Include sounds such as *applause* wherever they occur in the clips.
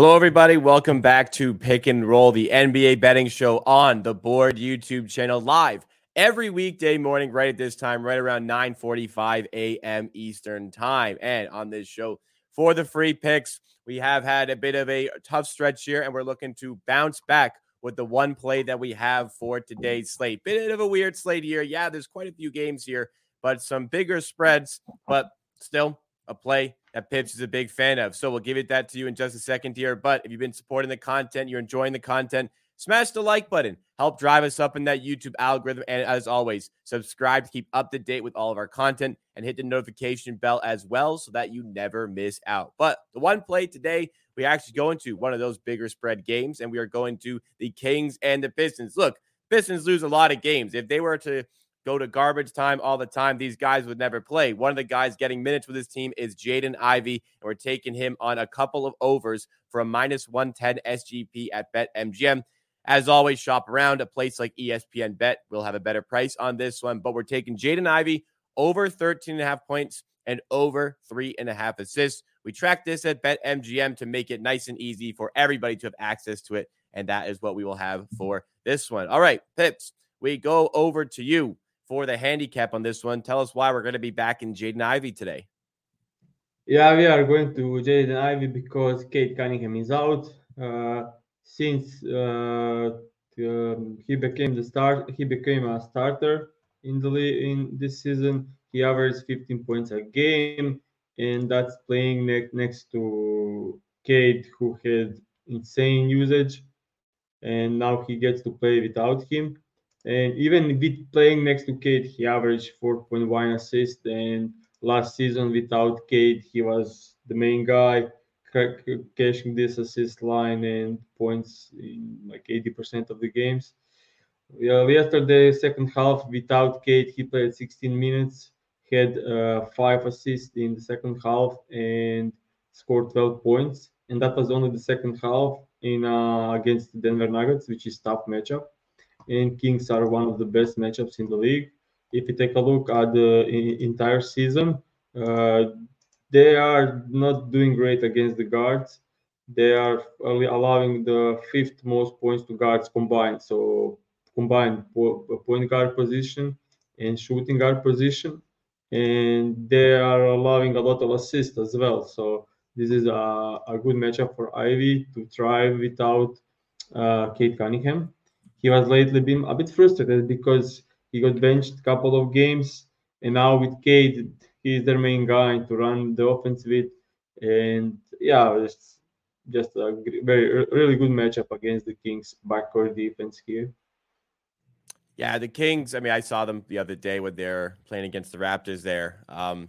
Hello, everybody. Welcome back to Pick and Roll, the NBA betting show on the Board YouTube channel, live every weekday morning, right at this time, right around 9:45 a.m. Eastern time. And on this show, for the free picks, we have had a bit of a tough stretch here, and we're looking to bounce back with the one play that we have for today's slate. Bit of a weird slate here. Yeah, there's quite a few games here, but some bigger spreads, but still a play that Pips is a big fan of. So we'll give it that to you in just a second here. But if you've been supporting the content, you're enjoying the content, smash the like button. Help drive us up in that YouTube algorithm. And as always, subscribe to keep up to date with all of our content and hit the notification bell as well so that you never miss out. But the one play today, we actually go into one of those bigger spread games, and we are going to the Kings and the Pistons. Look, Pistons lose a lot of games. If they were to go to garbage time all the time. These guys would never play. One of the guys getting minutes with his team is Jaden Ivey, and we're taking him on a couple of overs for a minus 110 SGP at BetMGM. As always, shop around a place like ESPN Bet. We'll have a better price on this one, but we're taking Jaden Ivey over 13 and a half points and over three and a half assists. We track this at BetMGM to make it nice and easy for everybody to have access to it. And that is what we will have for this one. All right, Pips, we go over to you for the handicap on this one. Tell us why we're going to be back in Jaden Ivey today. Yeah, we are going to Jaden Ivey because Cade Cunningham is out. Uh, since uh, um, he became the start, he became a starter in the in this season. He averaged 15 points a game, and that's playing ne- next to Cade, who had insane usage, and now he gets to play without him. And even with playing next to Cade, he averaged 4.1 assists. And last season without Cade, he was the main guy catching this assist line and points in like 80% of the games. Yesterday, second half without Cade, he played 16 minutes, had uh, five assists in the second half, and scored 12 points. And that was only the second half in uh, against the Denver Nuggets, which is tough matchup and Kings are one of the best matchups in the league. If you take a look at the entire season, uh, they are not doing great against the guards. They are only allowing the fifth most points to guards combined. So combined point guard position and shooting guard position, and they are allowing a lot of assists as well. So this is a, a good matchup for Ivey to thrive without uh, Cade Cunningham he was lately been a bit frustrated because he got benched a couple of games, and now with Cade, he's their main guy to run the offense with. And yeah, it's just a very really good matchup against the Kings backcourt defense here. Yeah, the Kings. I mean, I saw them the other day when they're playing against the Raptors. There, um,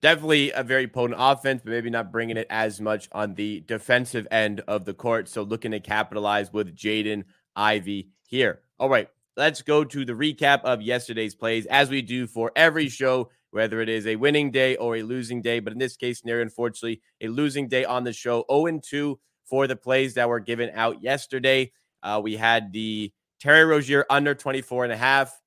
definitely a very potent offense, but maybe not bringing it as much on the defensive end of the court. So looking to capitalize with Jaden Ivey here. All right, let's go to the recap of yesterday's plays as we do for every show, whether it is a winning day or a losing day. But in this case scenario, unfortunately, a losing day on the show. 0 2 for the plays that were given out yesterday. Uh, we had the Terry Rozier under 24 and a half.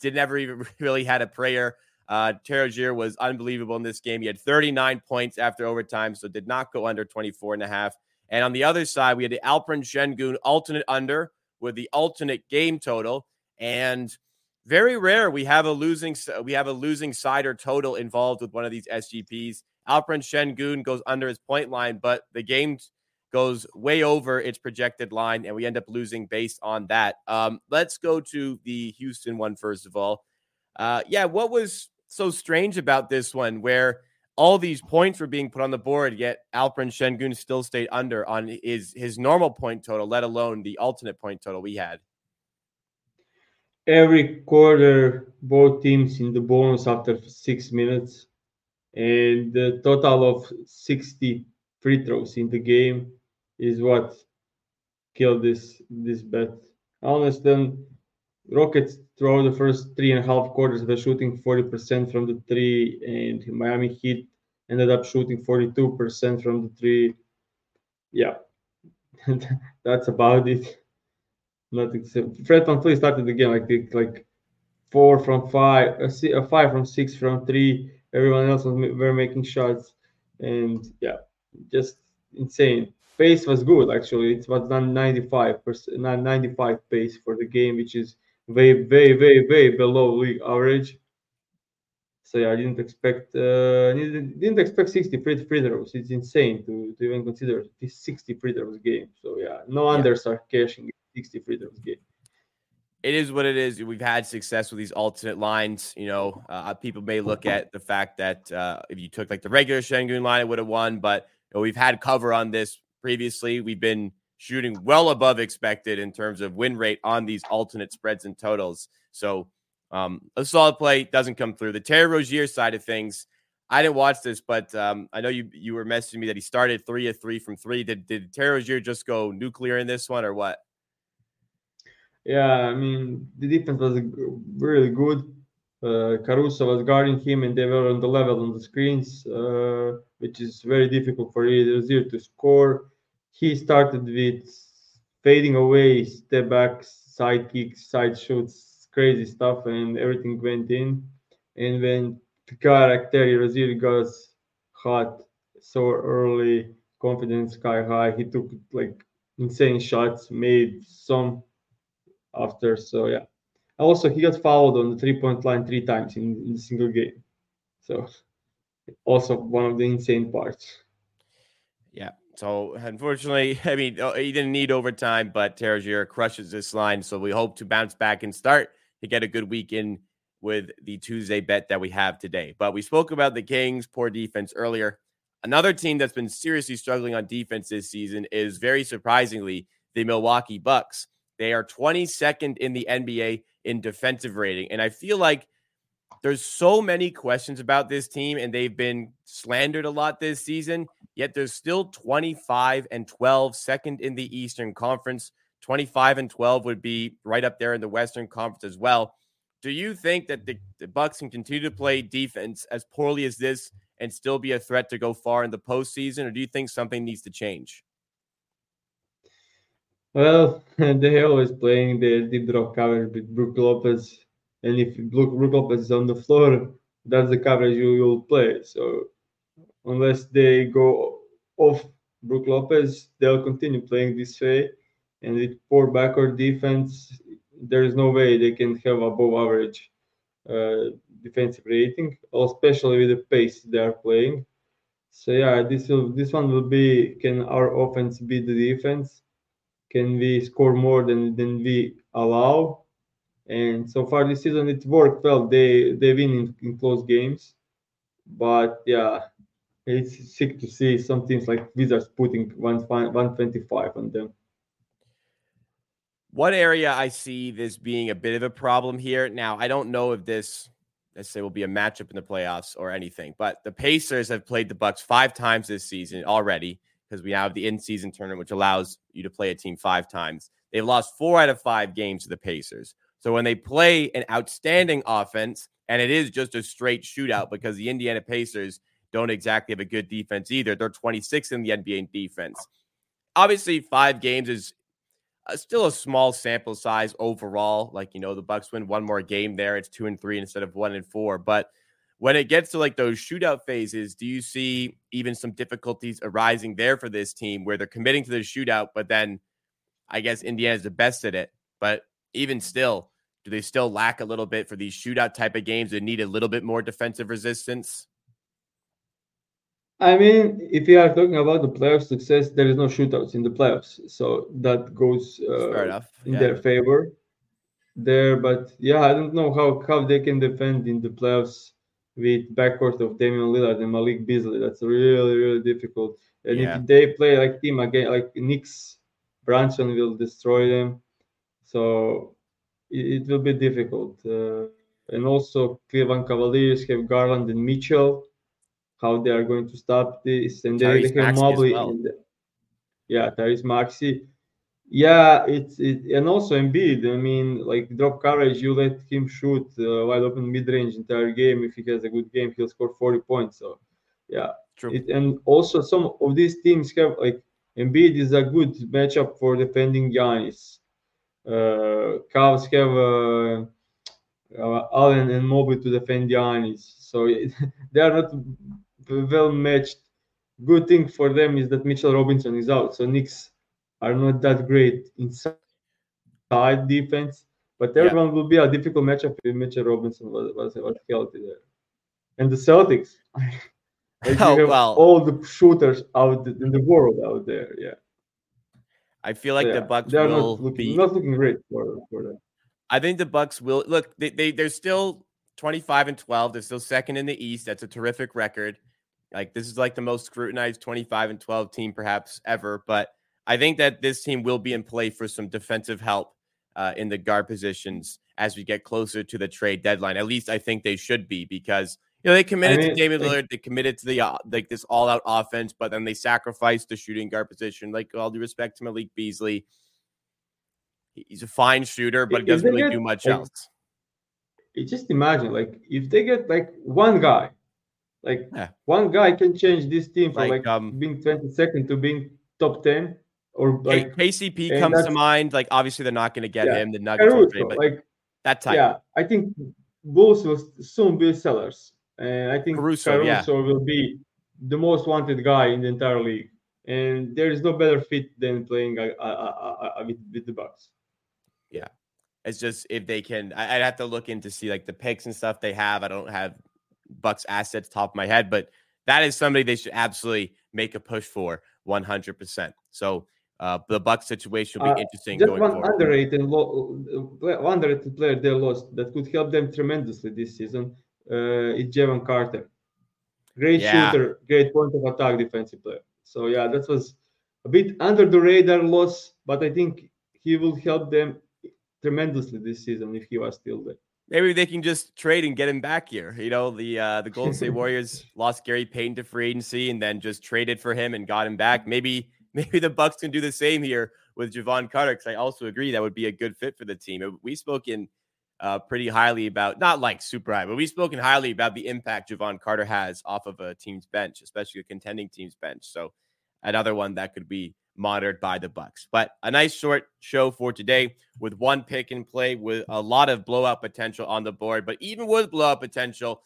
Did never even *laughs* really had a prayer. Uh, Terry Rozier was unbelievable in this game. He had 39 points after overtime, so did not go under 24 and a half. And on the other side, we had the Alperen Sengun alternate under with the alternate game total. And very rare we have a losing we have a losing side or total involved with one of these SGPs. Alperen Sengun goes under his point line, but the game goes way over its projected line, and we end up losing based on that. Um, let's go to the Houston one first of all. Uh, yeah, what was so strange about this one where all these points were being put on the board, yet Alperen Sengun still stayed under on his his normal point total, let alone the alternate point total we had. every quarter both teams in the bonus after six minutes and the total of 60 free throws in the game is what killed this this bet. Honestly, Rockets throughout the first three and a half quarters they're shooting 40% from the three, and Miami Heat ended up shooting 42% from the three. Yeah, *laughs* that's about it. Nothing. Fred VanVleet started the game like like four from five, uh, a, a uh, five from six from three. Everyone else was were making shots, and yeah, just insane. Pace was good actually. It was 95 percent, 95 pace for the game, which is way, way, way, way below league average. So yeah, I didn't expect uh, didn't, didn't expect 60 free, free throws. It's insane to, to even consider this 60 free throws game. So yeah, no unders are cashing 60 free throws game. It is what it is. We've had success with these alternate lines. You know, uh, people may look at the fact that uh, if you took like the regular Sengun line, it would have won. But you know, we've had cover on this previously. We've been shooting well above expected in terms of win rate on these alternate spreads and totals. So um, a solid play doesn't come through. The Terry Rozier side of things, I didn't watch this, but um, I know you you were messaging me that he started three of three from three. Did did Terry Rozier just go nuclear in this one or what? Yeah, I mean the defense was really good. Uh, Caruso was guarding him, and they were on the level on the screens, uh, which is very difficult for Rozier to score he started with fading away, step backs, side kicks, side shoots, crazy stuff, and everything went in. And when the Terry Rozier got hot so early, confidence sky high, he took like insane shots, made some after. So yeah. Also, he got fouled on the three-point line three times in, in single game. So also one of the insane parts. Yeah, so unfortunately, *laughs* I mean, uh, he didn't need overtime, but Terzier crushes this line. So we hope to bounce back and start to get a good week in with the Tuesday bet that we have today. But we spoke about the Kings' poor defense earlier. Another team that's been seriously struggling on defense this season is very surprisingly the Milwaukee Bucks. They are 22nd in the NBA in defensive rating. And I feel like there's so many questions about this team, and they've been slandered a lot this season. Yet there's still 25 and 12, second in the Eastern Conference. 25 and 12 would be right up there in the Western Conference as well. Do you think that the, the Bucks can continue to play defense as poorly as this and still be a threat to go far in the postseason, or do you think something needs to change? Well, *laughs* they're always playing their deep drop coverage with Brook Lopez, and if Brook, Lopez is on the floor, that's the coverage you will play. So unless they go off Brook Lopez, they'll continue playing this way. And with poor backward defense, there is no way they can have above average uh, defensive rating, especially with the pace they are playing. So yeah, this will this one will be can our offense beat the defense? Can we score more than than we allow? And so far this season it worked well. They they win in, in close games, but yeah, it's sick to see some teams like Wizards putting 125 on them. One area I see this being a bit of a problem here. Now, I don't know if this, let's say, will be a matchup in the playoffs or anything, but the Pacers have played the Bucks five times this season already because we now have the in-season tournament, which allows you to play a team five times. They've lost four out of five games to the Pacers. So when they play an outstanding offense, and it is just a straight shootout because the Indiana Pacers don't exactly have a good defense either. They're 26 in the NBA in defense. Obviously, five games is uh, still a small sample size overall. Like you know, the Bucks win one more game there; it's two and three instead of one and four. But when it gets to like those shootout phases, do you see even some difficulties arising there for this team where they're committing to the shootout, but then I guess Indiana's the best at it. But even still, do they still lack a little bit for these shootout type of games that need a little bit more defensive resistance? I mean, if you are talking about the playoff success, there is no shootouts in the playoffs, so that goes uh, in yeah. their favor there. But yeah, I don't know how how they can defend in the playoffs with backcourt of Damian Lillard and Malik Beasley. That's really really difficult. And yeah. if they play like team again, like Knicks, Brunson will destroy them. So it, it will be difficult. Uh, and also, Cleveland Cavaliers have Garland and Mitchell. How they are going to stop this, and they, they have Mobley. Well. The, yeah, Tyrese Maxey. Yeah, it's it, and also Embiid. I mean, like drop coverage, you let him shoot uh, wide open mid range entire game. If he has a good game, he'll score 40 points. So, yeah, True. It, and also some of these teams have like Embiid is a good matchup for defending Giannis. Uh, Cavs have uh, uh, Allen and Mobley to defend Giannis, so it, *laughs* they are not well matched. Good thing for them is that Mitchell Robinson is out, so Knicks are not that great inside defense. But everyone yeah. will be a difficult matchup if Mitchell Robinson was, was, was healthy there. And the Celtics, *laughs* like *laughs* oh, well, all the shooters out in the world out there. Yeah. I feel like yeah, the Bucks will not looking, be not looking great for, for them. I think the Bucks will look. They, they they're still 25 and 12. They're still second in the East. That's a terrific record. Like this is like the most scrutinized 25 and 12 team perhaps ever. But I think that this team will be in play for some defensive help uh, in the guard positions as we get closer to the trade deadline. At least I think they should be because you know they committed I mean, to David Lillard, they committed to the uh, like this all out offense, but then they sacrificed the shooting guard position. Like all due respect to Malik Beasley, he's a fine shooter, but he doesn't really get, do much like, else. Just imagine, like if they get like one guy, like yeah. one guy can change this team from like, like um, being 22nd to being top 10 or like KCP comes to mind. Like obviously they're not going to get yeah, him. The Nuggets, Caruso, trade, but like that type. Yeah, I think Bulls will soon be sellers, and I think Caruso, Caruso yeah. will be the most wanted guy in the entire league. And there is no better fit than playing uh, uh, uh, with, with the Bucks. Yeah, it's just if they can. I'd have to look into see like the picks and stuff they have. I don't have Bucks assets top of my head, but that is somebody they should absolutely make a push for 100%. So uh, the Bucks situation will be uh, interesting. Just one forward. underrated, lo- uh, underrated player they lost that could help them tremendously this season uh, is Jevon Carter. Great yeah. shooter, great point of attack defensive player. So yeah, that was a bit under the radar loss, but I think he will help them tremendously this season if he was still there. Maybe they can just trade and get him back here. You know, the uh, the Golden State *laughs* Warriors lost Gary Payton to free agency and then just traded for him and got him back. Maybe *laughs* maybe the Bucks can do the same here with Jevon Carter because I also agree that would be a good fit for the team. We spoke spoken uh, pretty highly about, not like super high, but we've spoken highly about the impact Jevon Carter has off of a team's bench, especially a contending team's bench. So another one that could be monitored by the Bucks. But a nice short show for today with one pick and play with a lot of blowout potential on the board. But even with blowout potential,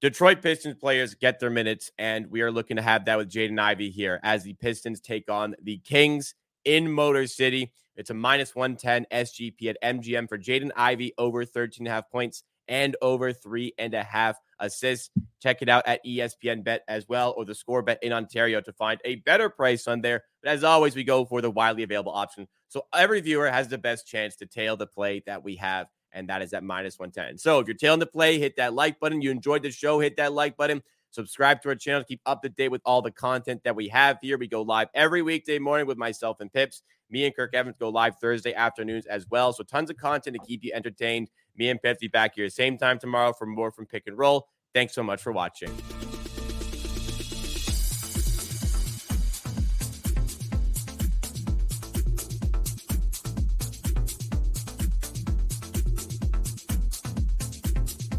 Detroit Pistons players get their minutes, and we are looking to have that with Jaden Ivey here as the Pistons take on the Kings in Motor City. It's a minus 110 SGP at MGM for Jaden Ivey over 13 and a half points and over three and a half assists. Check it out at ESPN Bet as well, or the Score Bet in Ontario to find a better price on there. But as always, we go for the widely available option. So every viewer has the best chance to tail the play that we have and that is at minus 110. So if you're tailing the play, hit that like button. You enjoyed the show, hit that like button. Subscribe to our channel to keep up to date with all the content that we have here. We go live every weekday morning with myself and Pips. Me and Kirk Evans go live Thursday afternoons as well. So tons of content to keep you entertained. Me and Pips be back here same time tomorrow for more from Pick and Roll. Thanks so much for watching.